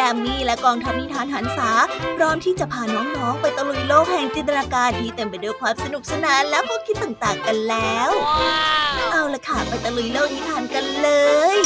นี้พี่ยามีและกองทัพนิทานหันษาพร้อมที่จะพาน้องๆ ไปตะลุยโลกแห่งจินตนาการที่เต็มไปด้วยความสนุกสนานและข้อคิดต่างๆกันแล้ว เอาละค่ะไปตะลุยโลกนิทานกันเลย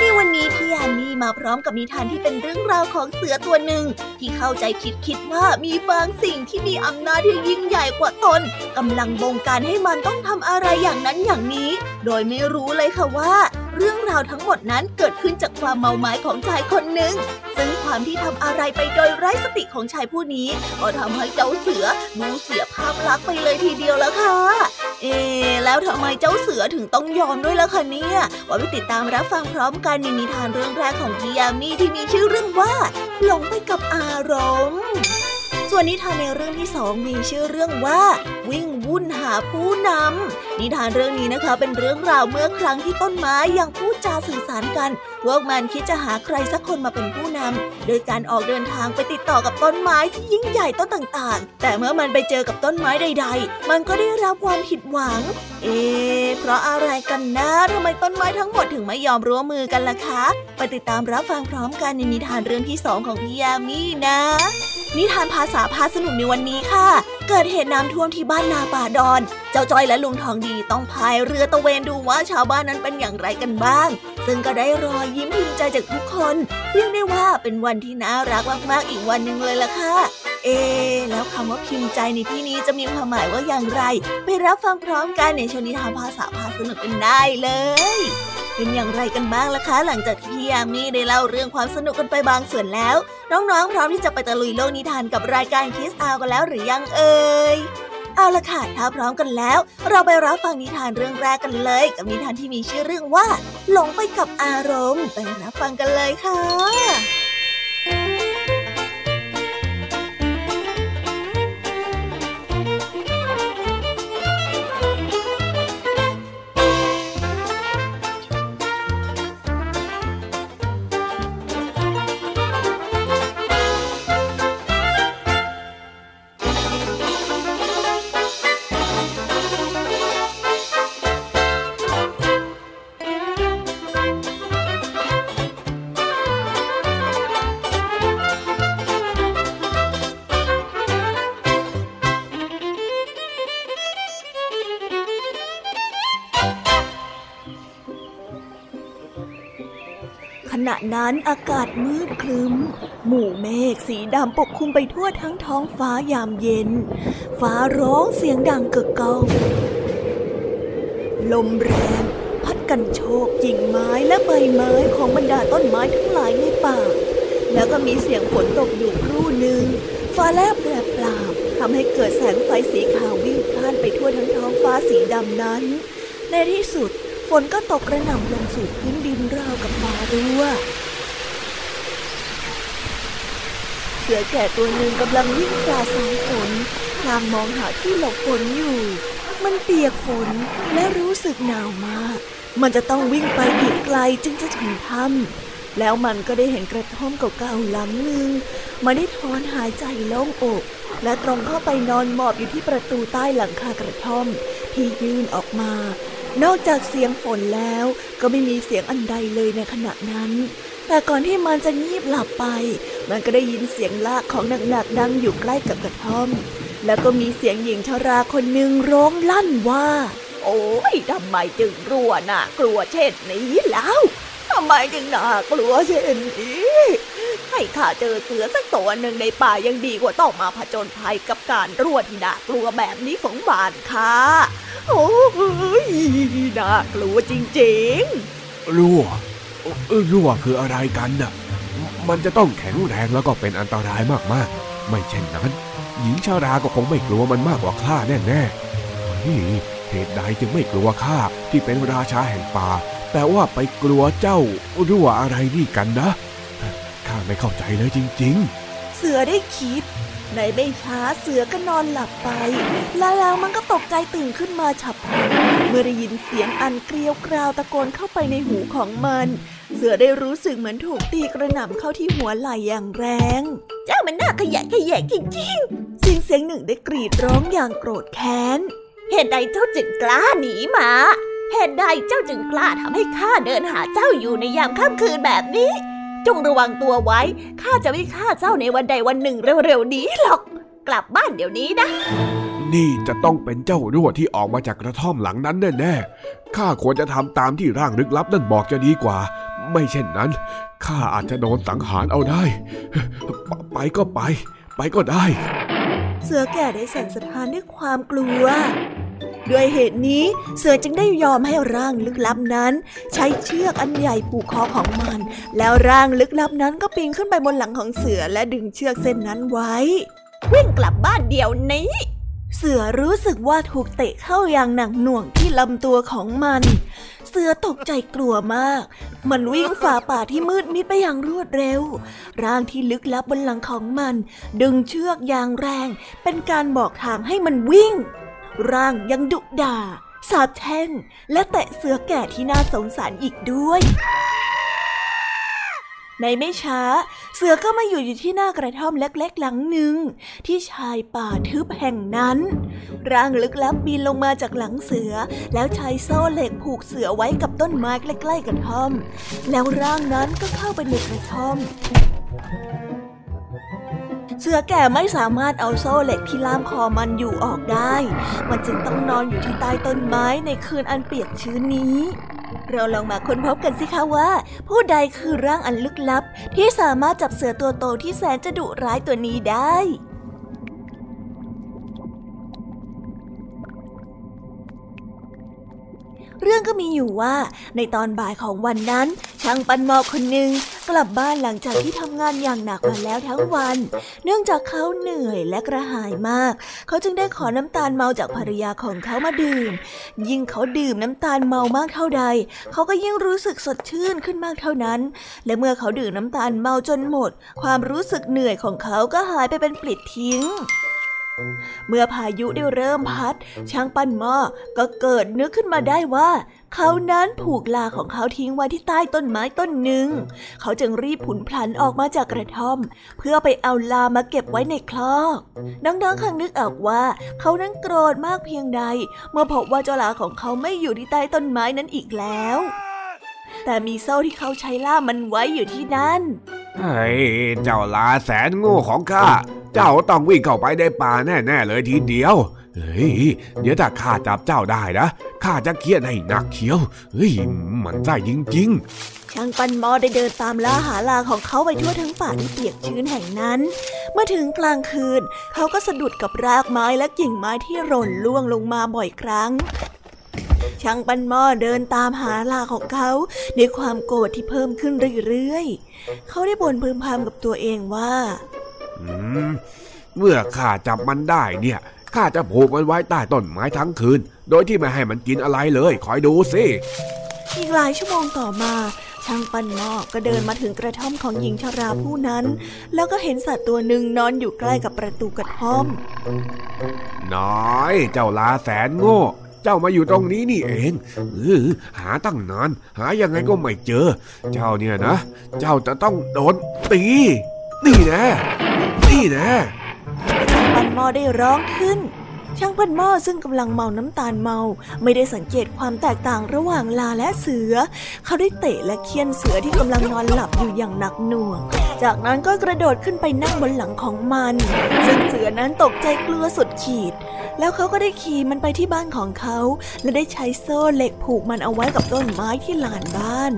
นี่วันนี้พี่ยามีมาพร้อมกับนิทานที่เป็นเรื่องราวของเสือตัวหนึ่ง ที่เข้าใจคิดคิดว่ามีบางสิ่งที่มีอำนาจที่ยิ่งใหญ่กว่าตนกำลังบงการให้มันต้องทำอะไรอย่างนั้นอย่างนี้ โดยไม่รู้เลยค่ะว่า เรื่องราวทั้งหมดนั้นเกิดขึ้นจากความเมาหมายของชายคนหนึ่ง ซึ่งความที่ทำอะไรไปโดยไร้สติของชายผู้นี้ ก็ทำให้เจ้าเสือดูเสียภาพลักษณ์ไปเลยทีเดียวแล้วค่ะ เอ๊แล้วทำไมเจ้าเสือถึงต้องยอมด้วยล่ะคะเนี่ยว่าไปติดตามรับฟังพร้อมกันในนิทานเรื่องแรกของพี่ยามีที่มีชื่อเรื่องว่าหลงไปกับอารมณ์ ส่วนนิทานในเรื่องที่สองมีชื่อเรื่องว่า วิ่งวุ่นหาผู้นำนิทานเรื่องนี้นะคะเป็นเรื่องราวเมื่อครั้งที่ต้นไม้ยังพูดจาสื่อสารกันพวกมันคิดจะหาใครสักคนมาเป็นผู้นำโดยการออกเดินทางไปติดต่อกับต้นไม้ที่ยิ่งใหญ่ต้นต่างๆ แต่เมื่อมันไปเจอกับต้นไม้ใด ๆ มันก็ได้รับความผิดหวัง เอ๊เพราะอะไรกันนะทำไมต้นไม้ทั้งหมดถึงไม่ยอมร่วมมือกันล่ะคะ ไปติดตามรับฟังพร้อมกันในนิทานเรื่องที่สองของพี่ยามีนะ นิทานภาษาพาสนุกในวันนี้ค่ะ เกิดเหตุน้ำท่วมที่บ้านนาป่าดอน เจ้าจ้อยและลุงทองดีต้องพายเรือตะเวนดูว่าชาวบ้านนั้นเป็นอย่างไรกันบ้าง ซึ่งก็ได้รอยยิ้มพิมพ์ใจจากทุกคนเรียกได้ว่าเป็นวันที่น่ารักมากๆอีกวันหนึ่งเลยล่ะค่ะ เอ แล้วคำว่าพิมพ์ใจในที่นี้จะมีความหมายว่าอย่างไร ไปรับฟังพร้อมกันในชนิทานภาษาพาสนุกกันได้เลย เป็นอย่างไรกันบ้างล่ะคะ หลังจากที่พี่ยามีได้เล่าเรื่องความสนุกกันไปบางส่วนแล้ว น้องๆพร้อมที่จะไปตะลุยโลกนิทานกับรายการคิสอากันแล้วหรือยังเอ่ยเอาละค่ะถ้าพร้อมกันแล้ว เราไปรับฟังนิทานเรื่องแรกกันเลย กับนิทานที่มีชื่อเรื่องว่า หลงไปกับอารมณ์ไปรับฟังกันเลยค่ะ นั้นอากาศมืดครึ้ม หมู่เมฆสีดำปกคลุมไปทั่วทั้งท้องฟ้ายามเย็น ฟ้าร้องเสียงดังกิกก้องลมแรงพัดกันโชกกิ่งไม้และใบไม้ของบรรดาต้นไม้ทั้งหลายในป่า แล้วก็มีเสียงฝนตกอยู่ครู่หนึ่งฟ้าแลบแปรปราบทำให้เกิดแสงไฟสีขาววิ่งพล่านไปทั่วทั้งท้องฟ้าสีดำนั้น ในที่สุด ฝนก็ตกกระหน่ำลงสู่พื้นดินราวกับฟ้ารั่วเสือแก่ตัวหนึ่งกำลังวิ่งฝ่าสายฝนพลางมองหาที่หลบฝนอยู่ มันเปียกฝนและรู้สึกหนาวมาก มันจะต้องวิ่งไปอีกไกลจึงจะถึงถ้ำแล้วมันก็ได้เห็นกระท่อมเก่าๆหลังหนึ่งมันได้ถอนหายใจโล่งอก และตรงเข้าไปนอนหมอบอยู่ที่ประตูใต้หลังคากระท่อม ที่ยื่นออกมา นอกจากเสียงฝนแล้วก็ไม่มีเสียงอันใดเลยในขณะนั้น แต่ก่อนที่มันจะงีบหลับไป มันก็ได้ยินเสียงลากของหนักๆดังอยู่ใกล้กับกระท่อม แล้วก็มีเสียงหญิงชราคนหนึ่งร้องลั่นว่า โอ้ยทำไมจึงกลัวน่ะกลัวเช่นนี้แล้วทำไมจึงน่ากลัวเช่นนี้ ให้ข้าเจอเสือสักตัวหนึ่งในป่ายังดีกว่าต้องมาผจญภัยกับการรวดที่น่ากลัวแบบนี้ของบ้านข้าโอ้ยน่ากลัวจริงๆรั่วรั่วคืออะไรกันน่ะ มันจะต้องแข็งแรงแล้วก็เป็นอันตรายมากๆ ไม่เช่นนั้น หญิงชาราก็คงไม่กลัวมันมากกว่าข้าแน่ๆเฮ้เหตุใดจึงไม่กลัวข้าที่เป็นราชาแห่งป่า แต่ว่าไปกลัวเจ้ารั่วอะไรนี่กันนะ ข้าไม่เข้าใจเลยจริงๆ เสือได้คิด ในไม่ช้าเสือก็นอนหลับไป แล้วแล้วมันก็ตกใจตื่นขึ้นมาฉับพลันเมื่อได้ยินเสียงอันเกลียวกราวตะโกนเข้าไปในหูของมัน เสือได้รู้สึกเหมือนถูกตีกระหน่ำเข้าที่หัวไหล่อย่างแรง เจ้ามันน่าขยะขยะจริงๆสียงเสียงหนึ่งได้กรีดร้องอย่างโกรธแค้นเหตุใดเจ้าจึงกล้าหนีมาเหตุใดเจ้าจึงกล้าทำให้ข้าเดินหาเจ้าอยู่ในยามค่ำคืนแบบนี้ จงระวังตัวไว้ ข้าจะไม่ฆ่าเจ้าในวันใดวันหนึ่งเร็วๆนี้หรอก กลับบ้านเดี๋ยวนี้นะ นี่จะต้องเป็นเจ้ารั่วที่ออกมาจากกระท่อมหลังนั้นแน่ๆ ข้าควรจะทำตามที่ร่างลึกลับนั่นบอกจะดีกว่า ไม่เช่นนั้น ข้าอาจจะโดนสังหารเอาได้ ไปก็ไป ไปก็ได้ เสือแก่ได้สั่นสะท้านด้วยความกลัว ด้วยเหตุนี้เสือจึงได้ยอมให้ร่างลึกลับนั้น ใช้เชือกอันใหญ่ผูกคอของมัน แล้วร่างลึกลับนั้นก็ปีนขึ้นไปบนหลังของเสือและดึงเชือกเส้นนั้นไว้ วิ่งกลับบ้านเดี๋ยวนี้เสือรู้สึกว่าถูกเตะเข้าอย่างหนักหน่วงที่ลำตัวของมัน เสือตกใจกลัวมาก มันวิ่งฝ่าป่าที่มืดมิดไปอย่างรวดเร็ว ร่างที่ลึกลับบนหลังของมัน ดึงเชือกอย่างแรง เป็นการบอกทางให้มันวิ่ง ร่างยังดุด่าสาบแช่ง และแตะเสือแก่ที่น่าสงสารอีกด้วย ในไม่ช้า เสือก็มาอยู่อยู่ที่หน้ากระท่อมเล็กๆหลังหนึ่ง ที่ชายป่าทึบแห่งนั้น ร่างลึกลับบินลงมาจากหลังเสือ แล้วใช้โซ่เหล็กผูกเสือไว้กับต้นไม้ใกล้ๆกระท่อม แล้วร่างนั้นก็เข้าไปในกระท่อม เสือแก่ไม่สามารถเอาโซ่เหล็กที่ล่ามคอมันอยู่ออกได้ มันจึงต้องนอนอยู่ที่ใต้ต้นไม้ในคืนอันเปียกชื้นนี้ เราลองมาค้นพบกันสิคะว่า ผู้ใดคือร่างอันลึกลับ ที่สามารถจับเสือตัวโตที่แสนจะดุร้ายตัวนี้ได้ เรื่องก็มีอยู่ว่าในตอนบ่ายของวันนั้น ช่างปันหมอคนหนึ่งกลับบ้านหลังจากที่ทำงานอย่างหนักมาแล้วทั้งวัน เนื่องจากเขาเหนื่อยและกระหายมาก เขาจึงได้ขอน้ำตาลเมาจากภรรยาของเขามาดื่ม ยิ่งเขาดื่มน้ำตาลเมามากเท่าใด เขาก็ยิ่งรู้สึกสดชื่นขึ้นมากเท่านั้น และเมื่อเขาดื่มน้ำตาลเมาจนหมด ความรู้สึกเหนื่อยของเขาก็หายไปเป็นปลิดทิ้ง เมื่อพายุได้เริ่มพัดช้างปั้นหม้อก็เกิดนึกขึ้นมาได้ว่า เขานั้นผูกลาของเขาทิ้งไว้ที่ใต้ต้นไม้ต้นหนึ่ง เขาจึงรีบผุนพลันออกมาจากกระท่อม เพื่อไปเอาลามาเก็บไว้ในคลอกน้องๆคังนึกออกว่า เขานั้นโกรธมากเพียงใด เมื่อพบว่าเจ้าลาของเขาไม่อยู่ที่ใต้ต้นไม้นั้นอีกแล้ว แต่มีโซ่ที่เขาใช้ล่ามันไว้อยู่ที่นั่น เฮ้ย เจ้าลาแสนโง่ของข้า เจ้าต้องวิ่งเข้าไปในป่าแน่ๆเลยทีเดียว เฮ้ย เดี๋ยวถ้าข้าจับเจ้าได้นะ ข้าจะเคียนให้หนักเขียว เฮ้ย มันใจจริงๆช่างปันมอได้เดินตามล่าหาลาของเขาไปทั่วทั้งป่าที่เปียกชื้นแห่งนั้น เมื่อถึงกลางคืน เขาก็สะดุดกับรากไม้และกิ่งไม้ที่หล่นล่วงลงมาบ่อยครั้ง ช่างปันหม้อเดินตามหาลาของเขาด้วยความโกรธที่เพิ่มขึ้นเรื่อยๆ เขาได้บ่นพึมพำกับตัวเองว่า เมื่อข้าจับมันได้เนี่ยข้าจะผูกมันไว้ใต้ต้นไม้ทั้งคืน โดยที่ไม่ให้มันกินอะไรเลย คอยดูสิ อีกหลายชั่วโมงต่อมาช่างปั้นหม้อก็เดินมาถึงกระท่อมของหญิงชราผู้นั้น แล้วก็เห็นสัตว์ตัวหนึ่งนอนอยู่ใกล้กับประตูกระท่อม น้อย เจ้าลาแสนโง่เจ้ามาอยู่ตรงนี้นี่เองเออหาตั้งนาน หายังไงก็ไม่เจอ เจ้าเนี่ยนะ เจ้าจะต้องโดนตี นี่นะ นี่นะช่างปันหม้อได้ร้องขึ้น ช่างปันหม้อซึ่งกำลังเมาน้ำตาลเมา ไม่ได้สังเกตความแตกต่างระหว่างลาและเสือ เขาได้เตะและเคี่ยนเสือที่กำลังนอนหลับอยู่อย่างหนักหน่วง จากนั้นก็กระโดดขึ้นไปนั่งบนหลังของมัน ซึ่งเสือนั้นตกใจกลัวสุดขีด แล้วเขาก็ได้ขี่มันไปที่บ้านของเขา และได้ใช้โซ่เหล็กผูกมันเอาไว้กับต้นไม้ที่ลานบ้าน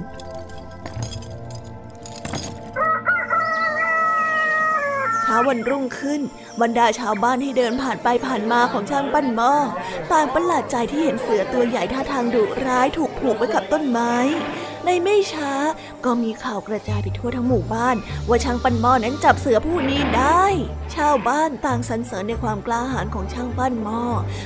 ช้าวันรุ่งขึ้น บรรดาชาวบ้านที่เดินผ่านไปผ่านมาของช่างปั้นหม้อต่างประหลาดใจที่เห็นเสือตัวใหญ่ท่าทางดุร้ายถูกผูกไว้กับต้นไม้ในไม่ช้าก็มีข่าวกระจายไปทั่วทั้งหมู่บ้าน ว่าช่างปั้นหม้อนั้นจับเสือผู้นี้ได้ ชาวบ้านต่างสรรเสริญในความกล้าหาญของช่างปั้นหม้อ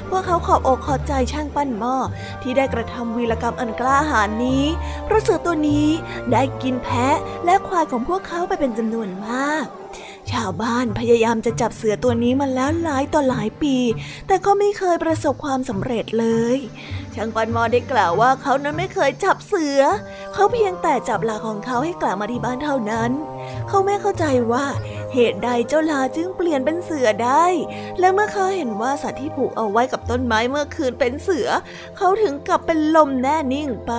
พวกเขาขอบอกขอบใจช่างปั้นหม้อที่ได้กระทำวีรกรรมอันกล้าหาญนี้เพราะเสือตัวนี้ได้กินแพะและควายของพวกเขาไปเป็นจำนวนมาก ชาวบ้านพยายามจะจับเสือตัวนี้มาแล้วหลายต่อหลายปี แต่ก็ไม่เคยประสบความสำเร็จเลย ช่างปันมอได้กล่าวว่าเขานั้นไม่เคยจับเสือ เขาเพียงแต่จับลาของเขาให้กลับมาที่บ้านเท่านั้น เขาไม่เข้าใจว่าเหตุใดเจ้าลาจึงเปลี่ยนเป็นเสือได้ และเมื่อเขาเห็นว่าสัตว์ที่ผูกเอาไว้กับต้นไม้เมื่อคืนเป็นเสือ เขาถึงกับเป็นลมแน่นิ่งไป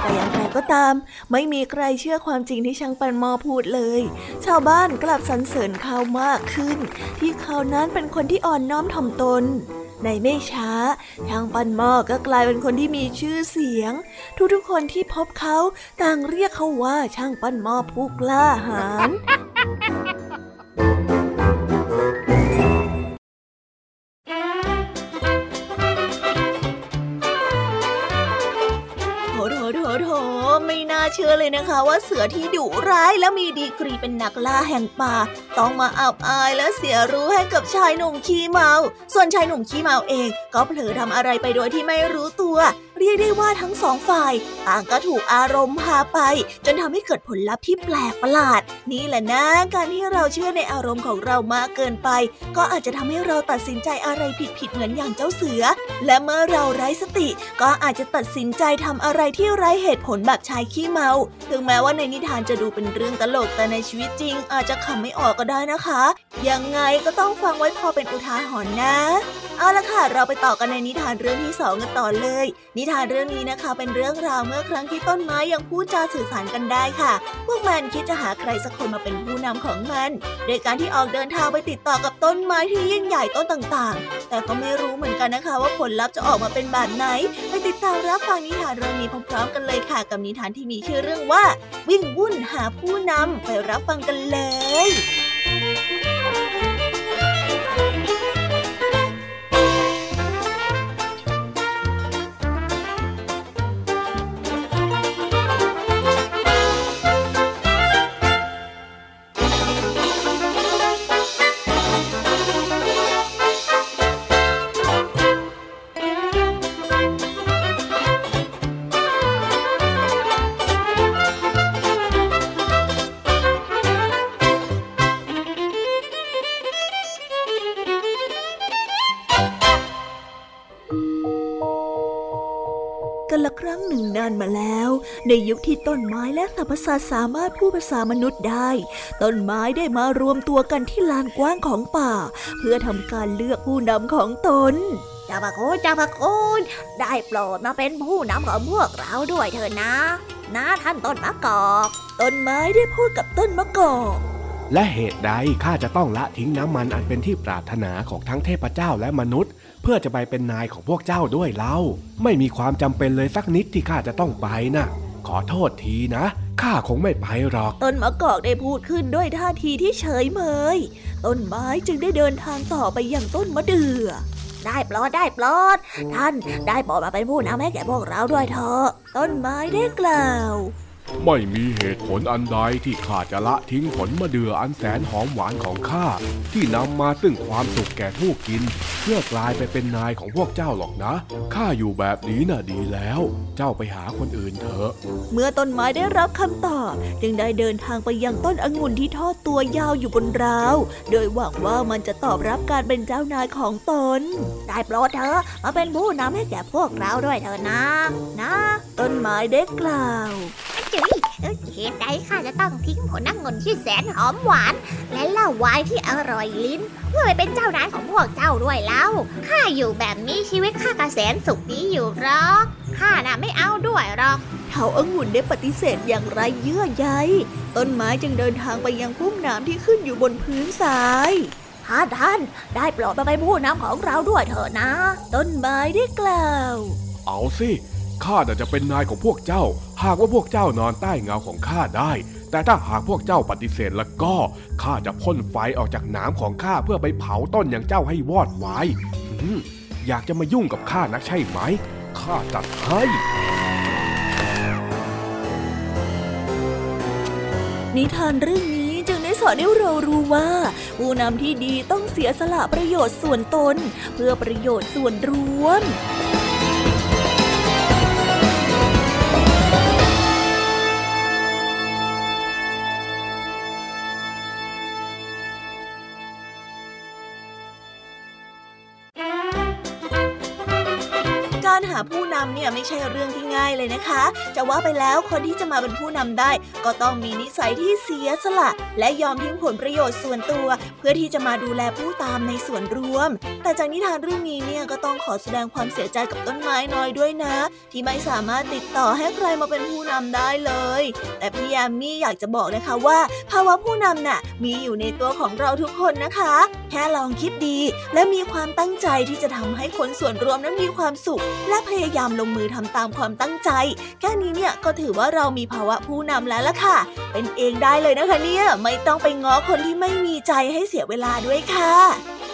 แต่อย่างไรก็ตาม ไม่มีใครเชื่อความจริงที่ช่างปันมอพูดเลย ชาวบ้านกลับสรรเสริญเขามากขึ้น ที่เขานั้นเป็นคนที่อ่อนน้อมถ่อมตนในไม่ช้า ช่างปันหม้อก็กลายเป็นคนที่มีชื่อเสียง ทุกๆคนที่พบเขาต่างเรียกเขาว่าช่างปันหม้อผู้กล้าหาญ เชื่อเลยนะคะว่าเสือที่ดุร้ายและมีดีกรีเป็นนักล่าแห่งป่า ต้องมาอับอายและเสียรู้ให้กับชายหนุ่มขี้เมา ส่วนชายหนุ่มขี้เมาเอง ก็เผลอทำอะไรไปโดยที่ไม่รู้ตัวเรียกได้ว่าทั้งสองฝ่ายต่างก็ถูกอารมณ์พาไป จนทำให้เกิดผลลัพธ์ที่แปลกประหลาด นี่แหละนะการที่เราเชื่อในอารมณ์ของเรามากเกินไป ก็อาจจะทำให้เราตัดสินใจอะไรผิดๆเหมือนอย่างเจ้าเสือ และเมื่อเราไร้สติ ก็อาจจะตัดสินใจทำอะไรที่ไร้เหตุผลแบบชายขี้เมา ถึงแม้ว่าในนิทานจะดูเป็นเรื่องตลกแต่ในชีวิตจริง อาจจะขำไม่ออกก็ได้นะคะ ยังไงก็ต้องฟังไว้พอเป็นอุทาหรณ์นะ เอาละค่ะ เราไปต่อกันในนิทานเรื่องที่สองกันต่อเลย นิทานเรื่องนี้นะคะ เป็นเรื่องราวเมื่อครั้งที่ต้นไม้ยังพูดจาสื่อสารกันได้ค่ะ พวกมันคิดจะหาใครสักคนมาเป็นผู้นำของมัน โดยการที่ออกเดินทางไปติดต่อกับต้นไม้ที่ยิ่งใหญ่ต้นต่างๆ แต่ก็ไม่รู้เหมือนกันนะคะ ว่าผลลัพธ์จะออกมาเป็นแบบไหน ไปติดตามรับฟังนิทานเรื่องนี้พร้อมๆ กันเลยค่ะ กับนิทานที่มีชื่อเรื่องว่า วิ่งวุ่นหาผู้นำไปรับฟังกันเลย ในยุคที่ต้นไม้และสรรพสัตว์สามารถพูดภาษามนุษย์ได้ ต้นไม้ได้มารวมตัวกันที่ลานกว้างของป่า เพื่อทำการเลือกผู้นำของตนจ้าพระคุณจ้าพระคุณได้โปรดมาเป็นผู้นำของพวกเราด้วยเถอะนะ นะท่านต้นมะกอกต้นไม้ได้พูดกับต้นมะกอกและเหตุใดข้าจะต้องละทิ้งน้ำมันอันเป็นที่ปรารถนาของทั้งเทพเจ้าและมนุษย์ เพื่อจะไปเป็นนายของพวกเจ้าด้วยเล่า ไม่มีความจำเป็นเลยสักนิดที่ข้าจะต้องไปนะขอโทษทีนะข้าคงไม่ไปหรอก ต้นมะกอกได้พูดขึ้นด้วยท่าทีที่เฉยเมย ต้นไม้จึงได้เดินทางต่อไปอยังต้นมะเดื่อ ได้ปลอดได้ปลอด ท่านได้บอกมาเป็นผู้นำให้แก่พวกเราด้วยเถอะ ต้นไม้ได้กล่าว ไม่มีเหตุผลอันใดที่ข้าจะละทิ้งผลมะเดื่ออันแสนหอมหวานของข้าที่นำมาซึ่งความสุขแก่ผู้กิน เพื่อกลายไปเป็นนายของพวกเจ้าหรอกนะข้าอยู่แบบนี้น่ะดีแล้ว เจ้าไปหาคนอื่นเถอะ เมื่อต้นไม้ได้รับคำตอบ จึงได้เดินทางไปยังต้นองุ่นที่ทอดตัวยาวอยู่บนราว โดยหวังว่ามันจะตอบรับการเป็นเจ้านายของตน ได้โปรดเถอะมาเป็นผู้นำให้แก่พวกเราด้วยเถอะนะ นะ ต้นไม้ได้กล่าวจุ๋ยเหตุใดข้าจะต้องทิ้งผลน้ำเงินที่แสนหอมหวาน และเหล้าวายที่อร่อยลิ้นเพื่อไปเป็นเจ้านายของพวกเจ้าด้วยเล่าข้าอยู่แบบนี้ชีวิตข้าก็แสนสุขดีอยู่หรอกข้าน่ะไม่เอาด้วยหรอกเถาองุ่นได้ปฏิเสธอย่างไรเยื่อใยต้นไม้จึงเดินทางไปยังพุ่มน้ำที่ขึ้นอยู่บนพื้นทรายท่านท่าน ได้โปรดมาเป็นผู้นำของเราด้วยเถอะนะ ต้นไม้ได้กล่าว เอาสิ ข้าจะเป็นนายของพวกเจ้า หากว่าพวกเจ้านอนใต้เงาของข้าได้ แต่ถ้าหากพวกเจ้าปฏิเสธแล้วก็ข้าจะพ่นไฟออกจากน้ำของข้าเพื่อไปเผาต้นอย่างเจ้าให้วอดวายอยากจะมายุ่งกับข้านักใช่ไหมข้าจัดให้นิทานเรื่องนี้จึงได้สอนให้เรารู้ว่า ผู้นำที่ดีต้องเสียสละประโยชน์ส่วนตน เพื่อประโยชน์ส่วนรวมำเนี่ยไม่ใช่เรื่องที่ง่ายเลยนะคะ จะว่าไปแล้วคนที่จะมาเป็นผู้นำได้ ก็ต้องมีนิสัยที่เสียสละ และยอมทิ้งผลประโยชน์ส่วนตัว เพื่อที่จะมาดูแลผู้ตามในส่วนรวม แต่จากนิทานเรื่องนี้เนี่ยก็ต้องขอแสดงความเสียใจกับต้นไม้น้อยด้วยนะ ที่ไม่สามารถติดต่อให้ใครมาเป็นผู้นำได้เลย แต่พี่ยามี่อยากจะบอกนะคะว่า ภาวะผู้นำน่ะมีอยู่ในตัวของเราทุกคนนะคะ แค่ลองคิดดี และมีความตั้งใจที่จะทำให้คนส่วนรวมนั้นมีความสุข และพยายามลงมือทำตามความตั้งใจ แค่นี้เนี่ยก็ถือว่าเรามีภาวะผู้นำแล้วล่ะค่ะ เป็นเองได้เลยนะคะเนี่ยไม่ต้องไปง้อคนที่ไม่มีใจให้เสียเวลาด้วยค่ะ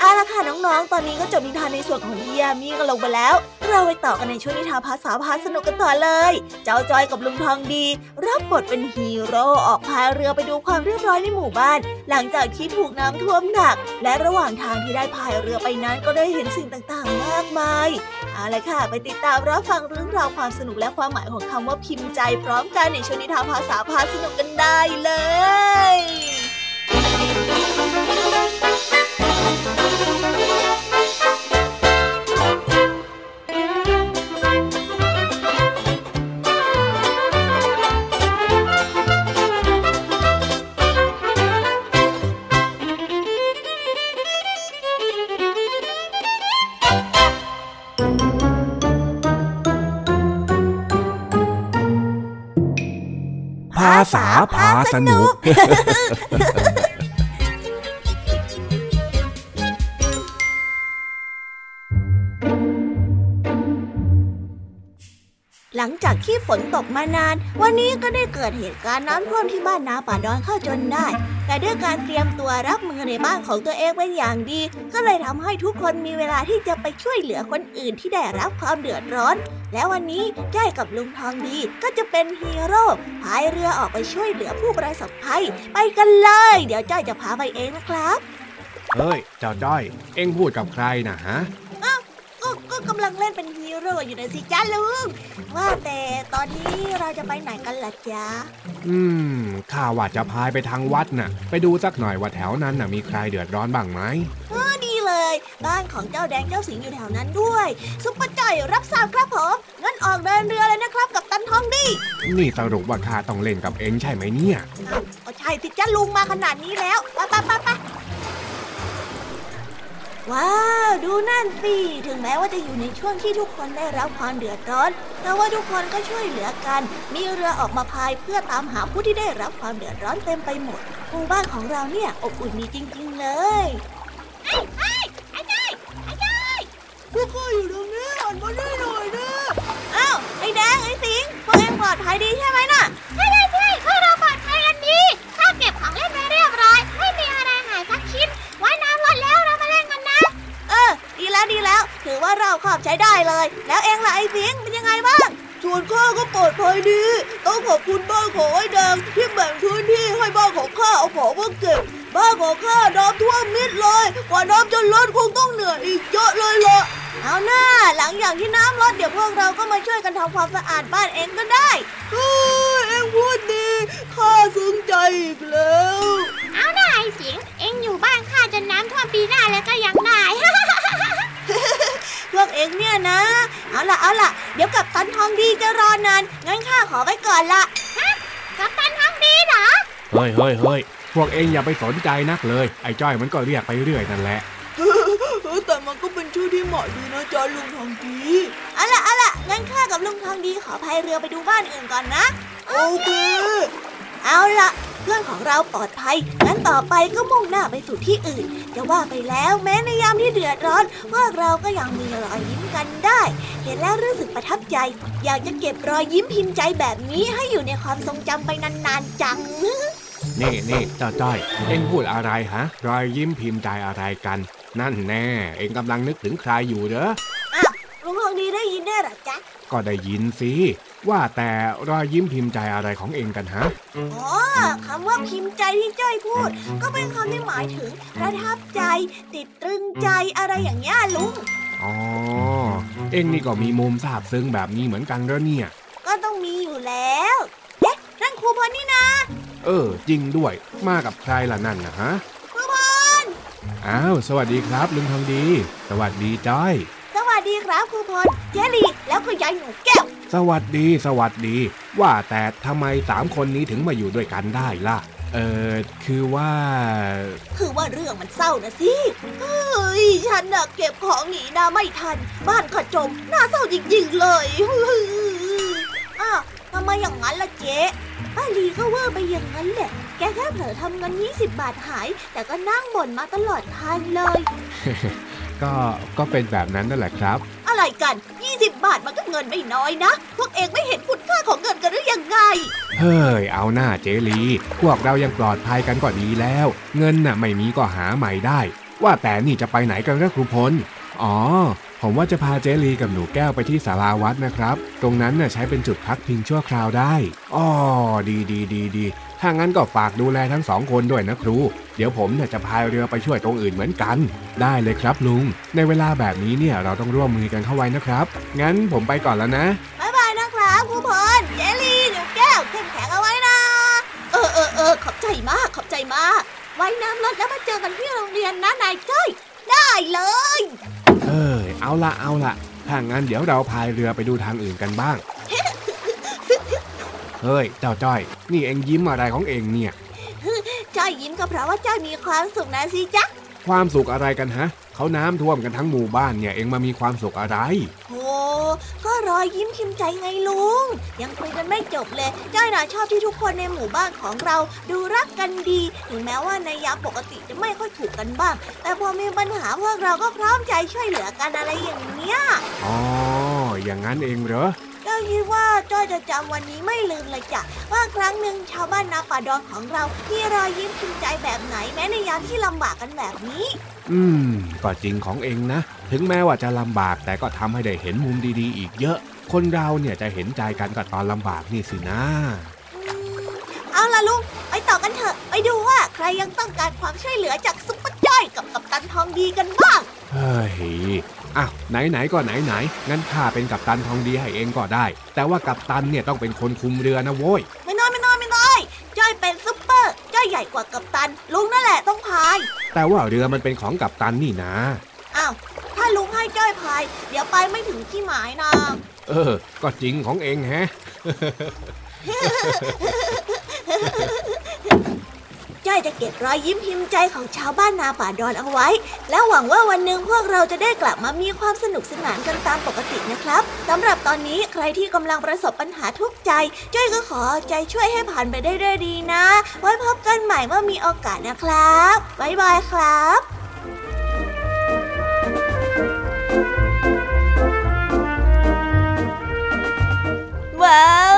เอาละค่ะน้องๆ ตอนนี้ก็จบนิทานในส่วนของพี่ยามีกันลงไปแล้ว เราไปต่อกันในช่วงนิทานภาษาพาสนุกกันต่อเลย เจ้าจอยกับลุงทองดี รับบทเป็นฮีโร่ออกพายเรือไปดูความเรียบร้อยในหมู่บ้าน หลังจากที่ถูกน้ำท่วมหนัก และระหว่างทางที่ได้พายเรือไปนั้นก็ได้เห็นสิ่งต่างๆ มากมายเอาละค่ะ ไปติดตามรับฟังเรื่องราวความสนุกและความหมายของคำว่าพิมพ์ใจพร้อมกันในช่วงนิทานภาษาพาสนุกกันได้เลย พาสนุก หลังจากที่ฝนตกมานาน วันนี้ก็ได้เกิดเหตุการณ์น้ำท่วมที่บ้านนาป่าดอนเข้าจนได้ แต่ด้วยการเตรียมตัวรับมือในบ้านของตัวเองเป็นอย่างดี ก็เลยทำให้ทุกคนมีเวลาที่จะไปช่วยเหลือคนอื่นที่ได้รับความเดือดร้อน และวันนี้จ้อยกับลุงทองดีก็จะเป็นฮีโร่พายเรือออกไปช่วยเหลือผู้ประสบภัย ไปกันเลย เดี๋ยวจ้อยจะพาไปเองนะครับ เฮ้ย เจ้าจ้อย เอ็งพูดกับใครนะฮะ ก็ก็กำลังเล่นเป็นฮีโร่อยู่นะสิจ้าลุง ว่าแต่ตอนนี้เราจะไปไหนกันล่ะจ๊ะ อืม ข้าว่าจะพายไปทางวัดน่ะ ไปดูสักหน่อยว่าแถวนั้นน่ะมีใครเดือดร้อนบ้างไหมดีเลย บ้านของเจ้าแดงเจ้าสิงห์อยู่แถวนั้นด้วย ซุปเปอร์จ่อยรับทราบครับผมงั้นออกเดินเรือเลยนะครับกับตันทองดีนี่สรุปว่าข้าต้องเล่นกับเอ็งใช่ไหมเนี่ยก็ใช่สิจ้าลุงมาขนาดนี้แล้วไปไปไปไป ว้าว ดูนั่นสิ ถึงแม้ว่าจะอยู่ในช่วงที่ทุกคนได้รับความเดือดร้อน แต่ว่าทุกคนก็ช่วยเหลือกัน มีเรือออกมาพายเพื่อตามหาผู้ที่ได้รับความเดือดร้อนเต็มไปหมดหมู่บ้านของเราเนี่ยอบอุ่นดีจริง ๆ เลยพวกข้าอยู่ตรงนี้หันมาได้หน่อยนะอ้าวไอ้แดงไอ้สิงพวกเองปลอดภัยดีใช่ไหมน่ะ ถือว่าเราขอบใช้ได้เลย แล้วเองล่ะไอ้สิงเป็นยังไงบ้างส่วนข้าก็ปลอดภัยดี ต้องขอบคุณบ้านของไอ้แดงที่แบ่งพื้นที่ให้บ้านของข้าเอาของมาเก็บบ้านของข้าน้ำท่วมมิดเลย กว่าน้ำจะลดคงต้องเหนื่อยอีกเยอะเลยล่ะเอาหน้าหลังอย่างที่น้ำลดเดี๋ยวพวกเราก็มาช่วยกันทำความสะอาดบ้านเองก็ได้เฮ้ยเองพูดดีข้าซึ้งใจอีกแล้ว เอาล่ะเอาล่ะ เดี๋ยวกับตันทองดีจะรอนานงั้นข้าขอไปก่อนละกับตันทั้งดีเหรอเฮ้ยเฮ้ยเฮ้ยพวกเอ็งอย่าไปสนใจนักเลย ไอ้จ้อยมันก็เรียกไปเรื่อยนั่นแหละแต่มันก็เป็นชื่อที่เหมาะดีนะจ๊ะลุงทองดีเอาล่ะเอาล่ะงั้นข้ากับลุงทองดีขอพายเรือไปดูบ้านอื่นก่อนนะโอเคเอาล่ะเพื่อนของเราปลอดภัยงั้นต่อไปก็มุ่งหน้าไปสู่ที่อื่น จะว่าไปแล้วแม้ในยามที่เดือดร้อนพวกเราก็ยังมีรอยยิ้มกันได้ เห็นแล้วรู้สึกประทับใจ อยากจะเก็บรอยยิ้มพิมพ์ใจแบบนี้ให้อยู่ในความทรงจำไปนานๆจังนี่นี่เจ้าจ้อยเอ็งพูดอะไรฮะ รอยยิ้มพิมพ์ใจอะไรกัน นั่นแน่ เอ็งกำลังนึกถึงใครอยู่เหรออ้าวลุงทองดีได้ยินได้วยเหรอจ๊ะก็ได้ยินสิ ว่าแต่รอยยิ้มพิมพ์ใจอะไรของเอ็งกันฮะอ๋อคำว่าพิมพ์ใจที่จ้อยพูด ก็เป็นคำที่หมายถึงประทับใจ ติดตรึงใจอะไรอย่างเงี้ยลุง อ๋อ เอ็งนี่ก็มีมุมซาบซึ้งแบบนี้เหมือนกันเหรอเนี่ย ก็ต้องมีอยู่แล้ว เอ๊ะนั่นครูพลนี่นะ เออ จริงด้วย มากับใครล่ะนั่นนะฮะ ครูพล อ้าว สวัสดีครับลุงทองดี สวัสดีจ้อยสวัส ดีครับครูพลเจลีแล้วก็ยายหนูแก้ว สวัสดีสวัสดี ว่าแต่ทำไมสามคนนี้ถึงมาอยู่ด้วยกันได้ล่ะ เออคือว่า คือว่าเรื่องมันเศร้านะสิ เฮ้ย ฉันน่ะเก็บของหนีหน้าไม่ทัน บ้านก็จม น่าเศร้าจริงๆเลยอ้าวทำไมอย่างนั้นล่ะเจ๊ป้าลีก็ว่าไปอย่างนั้นแหละ แกแค่เผลอทำเงิน20 บาทหาย แต่ก็นั่งบ่นมาตลอดทางเลย ก็ก็เป็นแบบนั้นนั่นแหละครับ อะไรกัน 20 บาทมันก็เงินไม่น้อยนะ พวกเองไม่เห็นคุณค่าของเงินกันหรือยังไง เฮ้ย เอาหน้าเจลี พวกเรายังปลอดภัยกันก็ดีแล้ว เงินน่ะไม่มีก็หาใหม่ได้ ว่าแต่นี่จะไปไหนกันครับครูพล อ๋อ ผมว่าจะพาเจลีกับหนูแก้วไปที่สาราวัดนะครับ ตรงนั้นน่ะใช้เป็นจุดพักพิงชั่วคราวได้ อ๋อ ดีดีดีดี ถ้างั้นก็ฝากดูแลทั้งสองคนด้วยนะครู เดี๋ยวผมเนี่ยจะพายเรือไปช่วยตรงอื่นเหมือนกัน ได้เลยครับลุง ในเวลาแบบนี้เนี่ยเราต้องร่วมมือกันเข้าไว้นะครับ งั้นผมไปก่อนแล้วนะบ๊ายบายนะครับครูพลเจลี่หนูแก้วเข้มแข็งเอาไว้นะ เออเออเออขอบใจมากขอบใจมาก ไว้น้ำลดแล้วมาเจอกันที่โรงเรียนนะนายจ้อยได้เลย เอ้ยเอาละเอาละถ้างั้นเดี๋ยวเราพายเรือไปดูทางอื่นกันบ้าง เฮ้ย เจ้าจ้อย นี่เอ็งยิ้มอะไรของเอ็งเนี่ยจ้อยยิ้มก็เพราะว่าจ้อยมีความสุขนะสิจ๊ะ ความสุขอะไรกันฮะ เขาน้ำท่วมกันทั้งหมู่บ้านเนี่ยเอ็งมามีความสุขอะไร โอ้ก็รอยยิ้มพิมพ์ใจไงลุง ยังคุยกันไม่จบเลย จ้อยน่ะชอบที่ทุกคนในหมู่บ้านของเรา ดูรักกันดี ถึงแม้ว่าในยามปกติจะไม่ค่อยถูกกันบ้าง แต่พอมีปัญหาพวกเราก็พร้อมใจช่วยเหลือกันอะไรอย่างเนี้ย อ๋อ อย่างนั้นเองเหรอ จ้อยคิดว่าจ้อยจะจำวันนี้ไม่ลืมเลยจ้ะว่าครั้งหนึ่งชาวบ้านนาป่าดอนของเรามีรอยยิ้มพิมพ์ใจแบบไหนแม้ในยามที่ลำบากกันแบบนี้ อืม ก็จริงของเองนะ ถึงแม้ว่าจะลำบากแต่ก็ทำให้ได้เห็นมุมดีๆ อีกเยอะ คนเราเนี่ยจะเห็นใจกันกับตอนลำบากนี่สินะอืมเอาล่ะลุงไปต่อกันเถอะ ไปดูว่าใครยังต้องการความช่วยเหลือจากซุปเปอร์จ้อยกับกัปตันทองดีกันบ้างเฮ้ย อ้าวไหนๆก็ไหนๆงั้นข้าเป็นกัปตันทองดีให้เองก็ได้ แต่ว่ากัปตันเนี่ยต้องเป็นคนคุมเรือนะโว้ยไม่น้อยไม่น้อยไม่น้อยจ้อยเป็นซุปเปอร์จ้อยใหญ่กว่ากัปตัน ลุงนั่นแหละต้องพาย แต่ว่าเรือมันเป็นของกัปตันนี่นะอ้าวถ้าลุงให้จ้อยพาย เดี๋ยวไปไม่ถึงที่หมายนะเออ ก็จริงของเองแฮะ จ้อยจะเก็บรอยยิ้มพิมพ์ใจของชาวบ้านนาป่าดอนเอาไว้ แล้วหวังว่าวันหนึ่งพวกเราจะได้กลับมามีความสนุกสนานกันตามปกตินะครับสำหรับตอนนี้ใครที่กำลังประสบปัญหาทุกข์ใจ จ้อยก็ขอใจช่วยให้ผ่านไปได้ด้วยดีนะ ไว้พบกันใหม่เมื่อมีโอกาสนะครับบ๊ายบายครับว้าว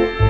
Thank you.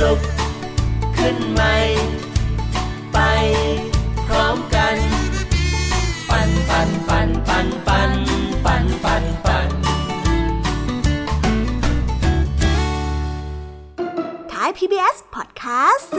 ลุก ขึ้นใหม่ ไปพร้อมกัน ปันปันปันปันปันปันปันปันท้าย PBS Podcast